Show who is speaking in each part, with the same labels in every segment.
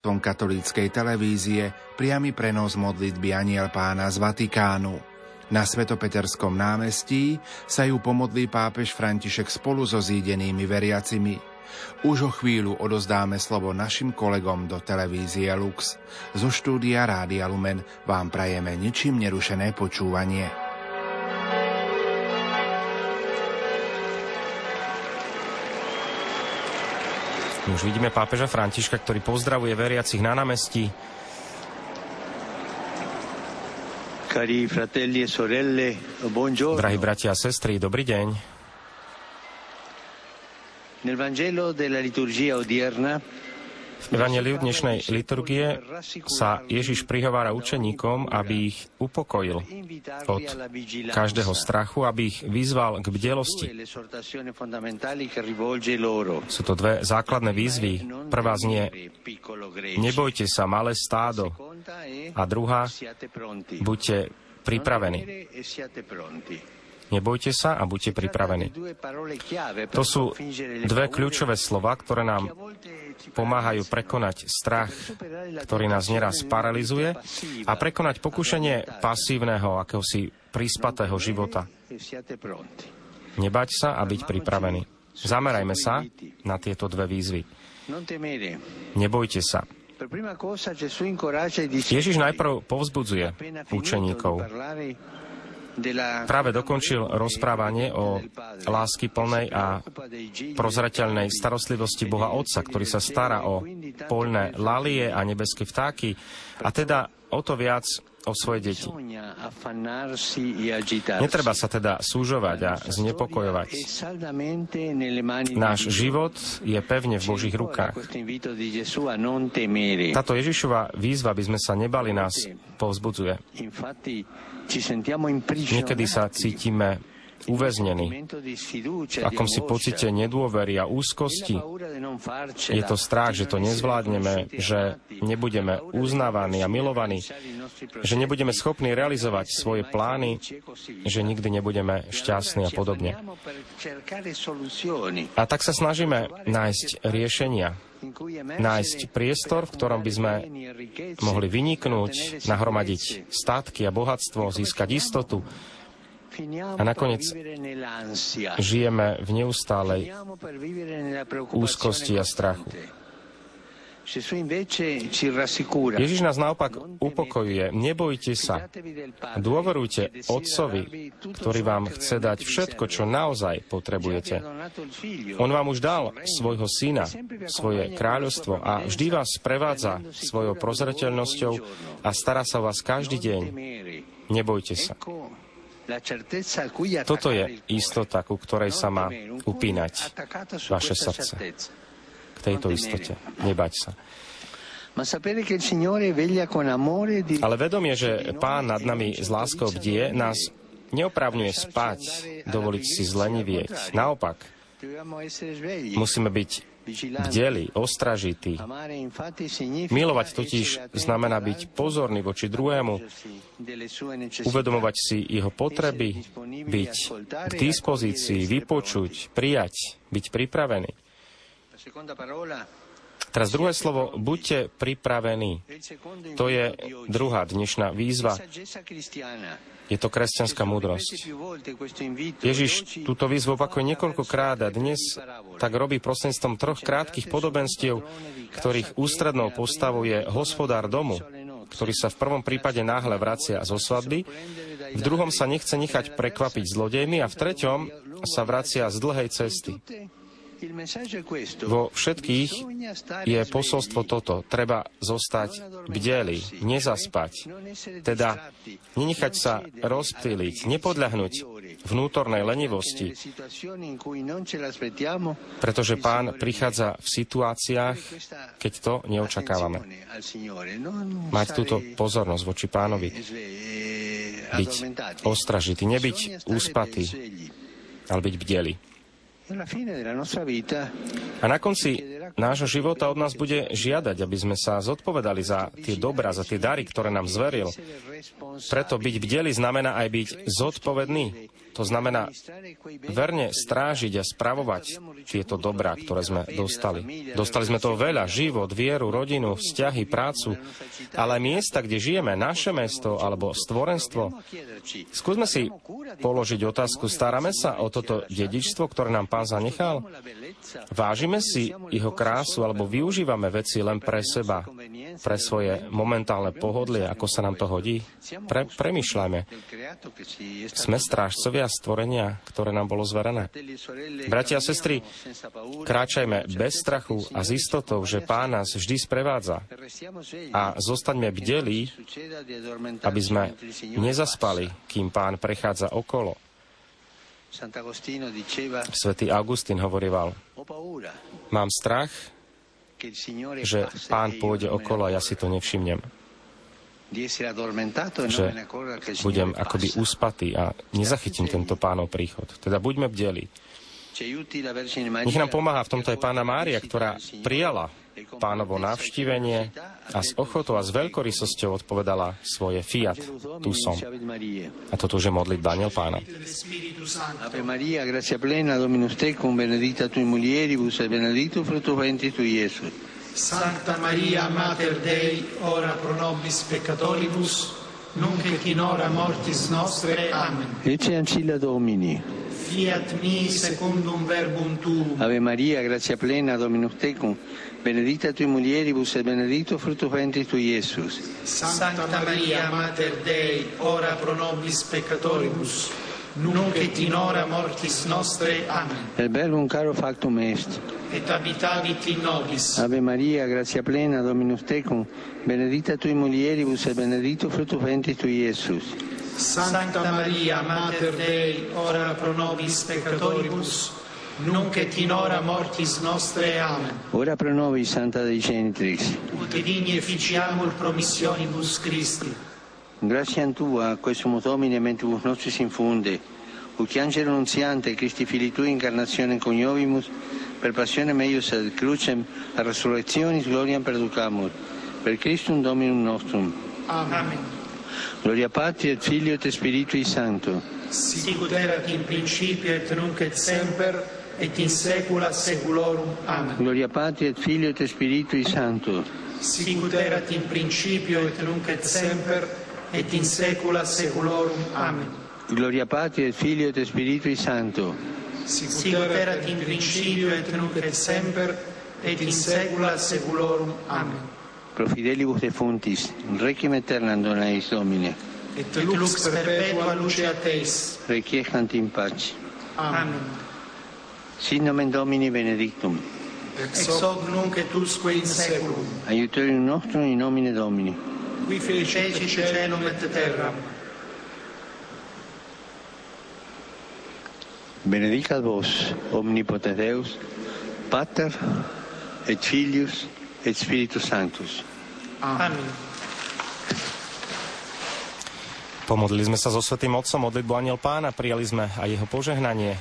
Speaker 1: Tom katolíckej televízie priamy prenos modlitby Aniel pána z Vatikánu. Na Svetopeterskom námestí sa ju pomodlí pápež František spolu so zídenými veriacimi. Už o chvíľu odozdáme slovo našim kolegom do televízie Lux. Zo štúdia Rádia Lumen vám prajeme ničím nerušené počúvanie.
Speaker 2: Už vidíme pápeža Františka, ktorý pozdravuje veriacich na námestí.
Speaker 3: E sorelle, buongiorno.
Speaker 2: Drahí bratia a sestry, dobrý deň.
Speaker 3: Nel Vangelo della liturgia odierna
Speaker 2: v Evangeliu dnešnej liturgie sa Ježiš prihovára učeníkom, aby ich upokojil od každého strachu, aby ich vyzval k bdelosti. Sú to dve základné výzvy. Prvá znie, nebojte sa, malé stádo. A druhá, buďte pripravení. Nebojte sa a buďte pripravení. To sú dve kľúčové slova, ktoré nám pomáhajú prekonať strach, ktorý nás neraz paralizuje a prekonať pokušenie pasívneho, akéhosi prispatého života. Nebať sa a byť pripravený. Zamerajme sa na tieto dve výzvy. Nebojte sa. Ježiš najprv povzbudzuje učeníkov, práve dokončil rozprávanie o lásky plnej a prozrateľnej starostlivosti Boha Otca, ktorý sa stará o poľné lalie a nebeské vtáky. A teda o to viac o svoje deti. Netreba sa teda súžovať a znepokojovať. Náš život je pevne v Božích rukách. Táto Ježišova výzva, by sme sa nebali, nás povzbudzuje. Niekedy sa cítime uväznení, v akomsi pocite nedôvery a úzkosti. Je to strach, že to nezvládneme, že nebudeme uznávaní a milovaní, že nebudeme schopní realizovať svoje plány, že nikdy nebudeme šťastní a podobne. A tak sa snažíme nájsť riešenia, nájsť priestor, v ktorom by sme mohli vyniknúť, nahromadiť statky a bohatstvo, získať istotu, a nakoniec žijeme v neustálej úzkosti a strachu. Ježiš nás naopak upokojuje. Nebojte sa. Dôverujte Otcovi, ktorý vám chce dať všetko, čo naozaj potrebujete. On vám už dal svojho syna, svoje kráľovstvo a vždy vás prevádza svojou prozreteľnosťou a stará sa o vás každý deň. Nebojte sa. Toto je istota, ku ktorej sa má upínať vaše srdce. K tejto istote. Nebať sa. Ale vedomie, že Pán nad nami s láskou bdie, nás neoprávňuje spať, dovoliť si zlenivieť. Naopak, musíme byť bdeli, ostražití. Milovať totiž znamená byť pozorný voči druhému, uvedomovať si jeho potreby, byť k dispozícii, vypočuť, prijať, byť pripravený. Teraz druhé slovo, buďte pripravení. To je druhá dnešná výzva. Je to kresťanská múdrosť. Ježiš túto výzvu opakuje niekoľkokrát a dnes tak robí prostredstvom troch krátkých podobenstiev, ktorých ústrednou postavou je hospodár domu, ktorý sa v prvom prípade náhle vracia zo svadby, v druhom sa nechce nechať prekvapiť zlodejmi a v treťom sa vracia z dlhej cesty. Vo všetkých je posolstvo toto. Treba zostať bdeli, nezaspať. Teda nenechať sa rozptýliť, nepodľahnuť vnútornej lenivosti, pretože pán prichádza v situáciách, keď to neočakávame. Mať túto pozornosť voči pánovi, byť ostražitý, nebyť úspatý, ale byť bdeli. A na konci nášho života od nás bude žiadať, aby sme sa zodpovedali za tie dobrá, za tie dary, ktoré nám zveril. Preto byť v deli znamená aj byť zodpovedný. To znamená verne strážiť a spravovať tieto dobrá, ktoré sme dostali. Dostali sme toho veľa, život, vieru, rodinu, vzťahy, prácu, ale miesta, kde žijeme, naše mesto alebo stvorenstvo. Skúsme si položiť otázku, staráme sa o toto dedičstvo, ktoré nám pán zanechal? Vážime si jeho krásu alebo využívame veci len pre seba, pre svoje momentálne pohodlie, ako sa nám to hodí? Pre, premýšľajme. Sme strážcovia stvorenia, ktoré nám bolo zverené. Bratia a sestry, kráčajme bez strachu a s istotou, že Pán nás vždy sprevádza. A zostaňme bdelí, aby sme nezaspali, kým Pán prechádza okolo. Svetý Augustín hovorieval, mám strach, že Pán pôjde okolo a ja si to nevšimnem že budem akoby uspatý a nezachytím tento pánov príchod. Teda buďme bdeli. Nech nám pomáha v tomto aj pána Mária, ktorá prijala pánovo navštívenie a s ochotou a s veľkorysosťou odpovedala svoje fiat, tu som. A toto už je modliť Daniel pána. Ave Maria, gracia plena, Dominus tecum, benedicta tui mulieribus, et benedictus fructus ventris tui, Iesus.
Speaker 4: Santa Maria, Mater Dei, ora pro nobis peccatoribus, nunc et in hora mortis nostre. Amen.
Speaker 3: Ecce ancilla Domini.
Speaker 4: Fiat mi secundum verbum tuum.
Speaker 3: Ave Maria, grazia plena, Dominus tecum, benedicta tui mulieribus et benedictus fructus ventris tui, Iesus.
Speaker 4: Santa Maria, Mater Dei, ora pro nobis peccatoribus, nunc et in hora mortis nostre. Amen.
Speaker 3: El verbum caro factum est.
Speaker 4: Et habitavit in nobis.
Speaker 3: Ave Maria, grazia plena, Dominus tecum, benedicta tui mulieribus et benedictus fructus ventris tui, Iesus.
Speaker 4: Santa Maria, Mater Dei, ora pro nobis peccatoribus, nunc et in hora mortis nostre. Amen.
Speaker 3: Ora pro nobis, Santa Dei Genitrix.
Speaker 4: Ut digni efficiamur promissionibus Christi.
Speaker 3: Gratiam Tua, quesumus Domine, mentibus nostris infunde, ut angelo nunziante, Christi Fili Tui, incarnazione coniovimus, per passione meius ad crucem, a resurrectionis gloriam perducamur, per Christum Dominum nostrum.
Speaker 4: Amen.
Speaker 3: Gloria Patri et Filio et Spiritui Sancto.
Speaker 4: Sicut erat in principio et nunc et semper, et in saecula saeculorum. Amen.
Speaker 3: Gloria Patri et Filio et Spiritui Sancto.
Speaker 4: Sicut erat in principio et nunc et semper, et in saecula saeculorum. Amen.
Speaker 3: Gloria Patri et Filio et Spiritui Sancto.
Speaker 4: Sicut erat in principio et nunc et semper, et in saecula saeculorum. Amen.
Speaker 3: Pro fidelibus defuntis, requiem aeternam dona eis Domine.
Speaker 4: Et lux perpetua luce a Teis.
Speaker 3: Requiescant in pace.
Speaker 4: Amen.
Speaker 3: Sit nomen Domini benedictum.
Speaker 4: Ex hoc nunc et usque in saeculum.
Speaker 3: Aiutorium nostrum in nomine Domini.
Speaker 4: Qui feliceti celum et terram.
Speaker 3: Benedicat vos, omnipotens Deus, Pater et Filius et Spiritus Sanctus.
Speaker 4: Amen.
Speaker 2: Pomodlili sme sa so Svetým Otcom modlitbu Aniel Pána, prijali sme aj jeho požehnanie.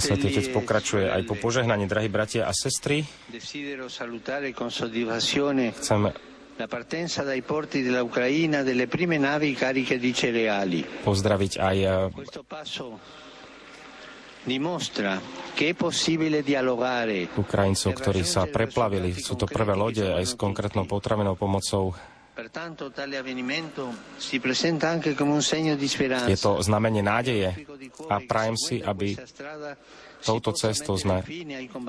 Speaker 2: Svetý Otec pokračuje aj po požehnaní, drahí bratia a sestry.
Speaker 3: desidero salutare con soddisfazione
Speaker 2: Chcem
Speaker 3: la partenza dai porti della Ucraina delle prime navi cariche di cereali.
Speaker 2: pozdraviť aj Ukrajincov, ktorí sa preplavili. Sú to prvé lode aj s konkrétnou potravinou pomocou. Je to znamenie nádeje a prajem si, aby touto cestou sme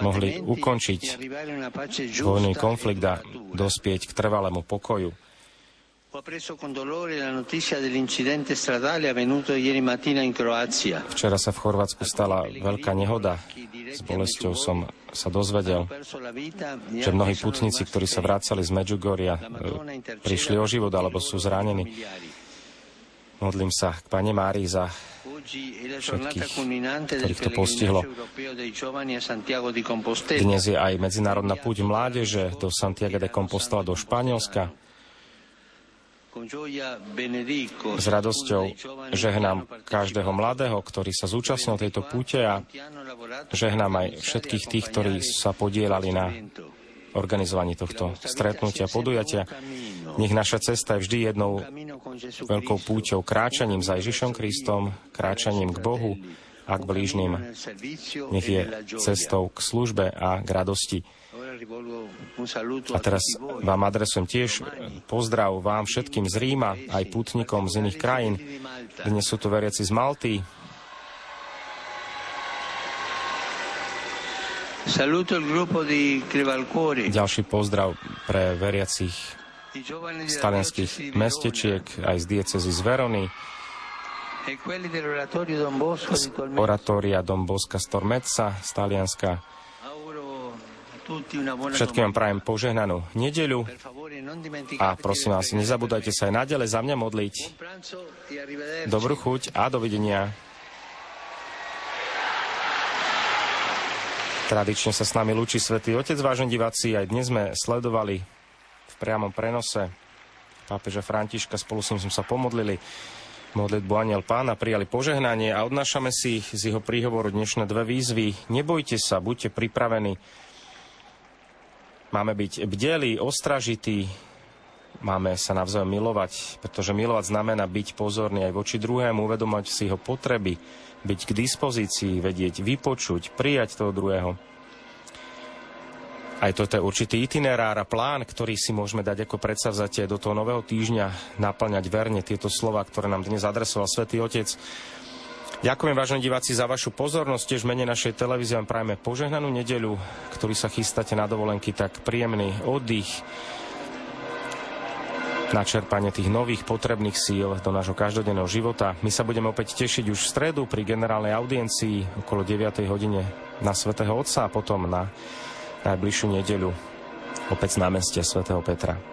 Speaker 2: mohli ukončiť vojný konflikt a dospieť k trvalému pokoju. Včera sa v Chorvátsku stala veľká nehoda. S bolesťou som sa dozvedel, že mnohí putníci, ktorí sa vrácali z Medjugorja, e, prišli o život alebo sú zranení. Modlím sa k Pane Márii za
Speaker 3: všetkých,
Speaker 2: ktorých to postihlo. Dnes je aj medzinárodná púť mládeže do Santiago de Compostela do Španielska. S radosťou žehnám každého mladého, ktorý sa zúčastnil tejto púte a žehnám aj všetkých tých, ktorí sa podielali na organizovaní tohto stretnutia, podujatia. Nech naša cesta je vždy jednou veľkou púťou, kráčaním za Ježišom Kristom, kráčaním k Bohu a k blížnym. Nech je cestou k službe a k radosti. A teraz vám adresujem tiež pozdrav vám všetkým z Ríma, aj putníkom z iných krajín. Dnes sú tu veriaci z Malty. Ďalší pozdrav pre veriacich z talianských mestečiek, aj z diecezy z Verony, e z oratória Don Bosca Stormezza z Talianska, Všetkým vám prajem požehnanú nedeľu a prosím vás, nezabúdajte sa aj naďalej za mňa modliť. Dobrú chuť a dovidenia. Tradične sa s nami lúči Svetý Otec, vážení diváci. Aj dnes sme sledovali v priamom prenose pápeža Františka, spolu s ním sme sa pomodlili modlitbu Aniel Pána, prijali požehnanie a odnášame si z jeho príhovoru dnešné dve výzvy. Nebojte sa, buďte pripravení Máme byť bdelí, ostražití, máme sa navzájom milovať, pretože milovať znamená byť pozorný aj voči druhému, uvedomať si jeho potreby, byť k dispozícii, vedieť, vypočuť, prijať toho druhého. Aj toto je určitý itinerár a plán, ktorý si môžeme dať ako predsavzatie do toho nového týždňa, naplňať verne tieto slova, ktoré nám dnes adresoval Svätý Otec. Ďakujem, vážení diváci, za vašu pozornosť. Tiež mene našej televízie vám prajeme požehnanú nedeľu, ktorý sa chystáte na dovolenky, tak príjemný oddych, na čerpanie tých nových potrebných síl do nášho každodenného života. My sa budeme opäť tešiť už v stredu pri generálnej audiencii okolo 9. hodine na Svetého Otca a potom na najbližšiu nedeľu opäť z námestia Svetého Petra.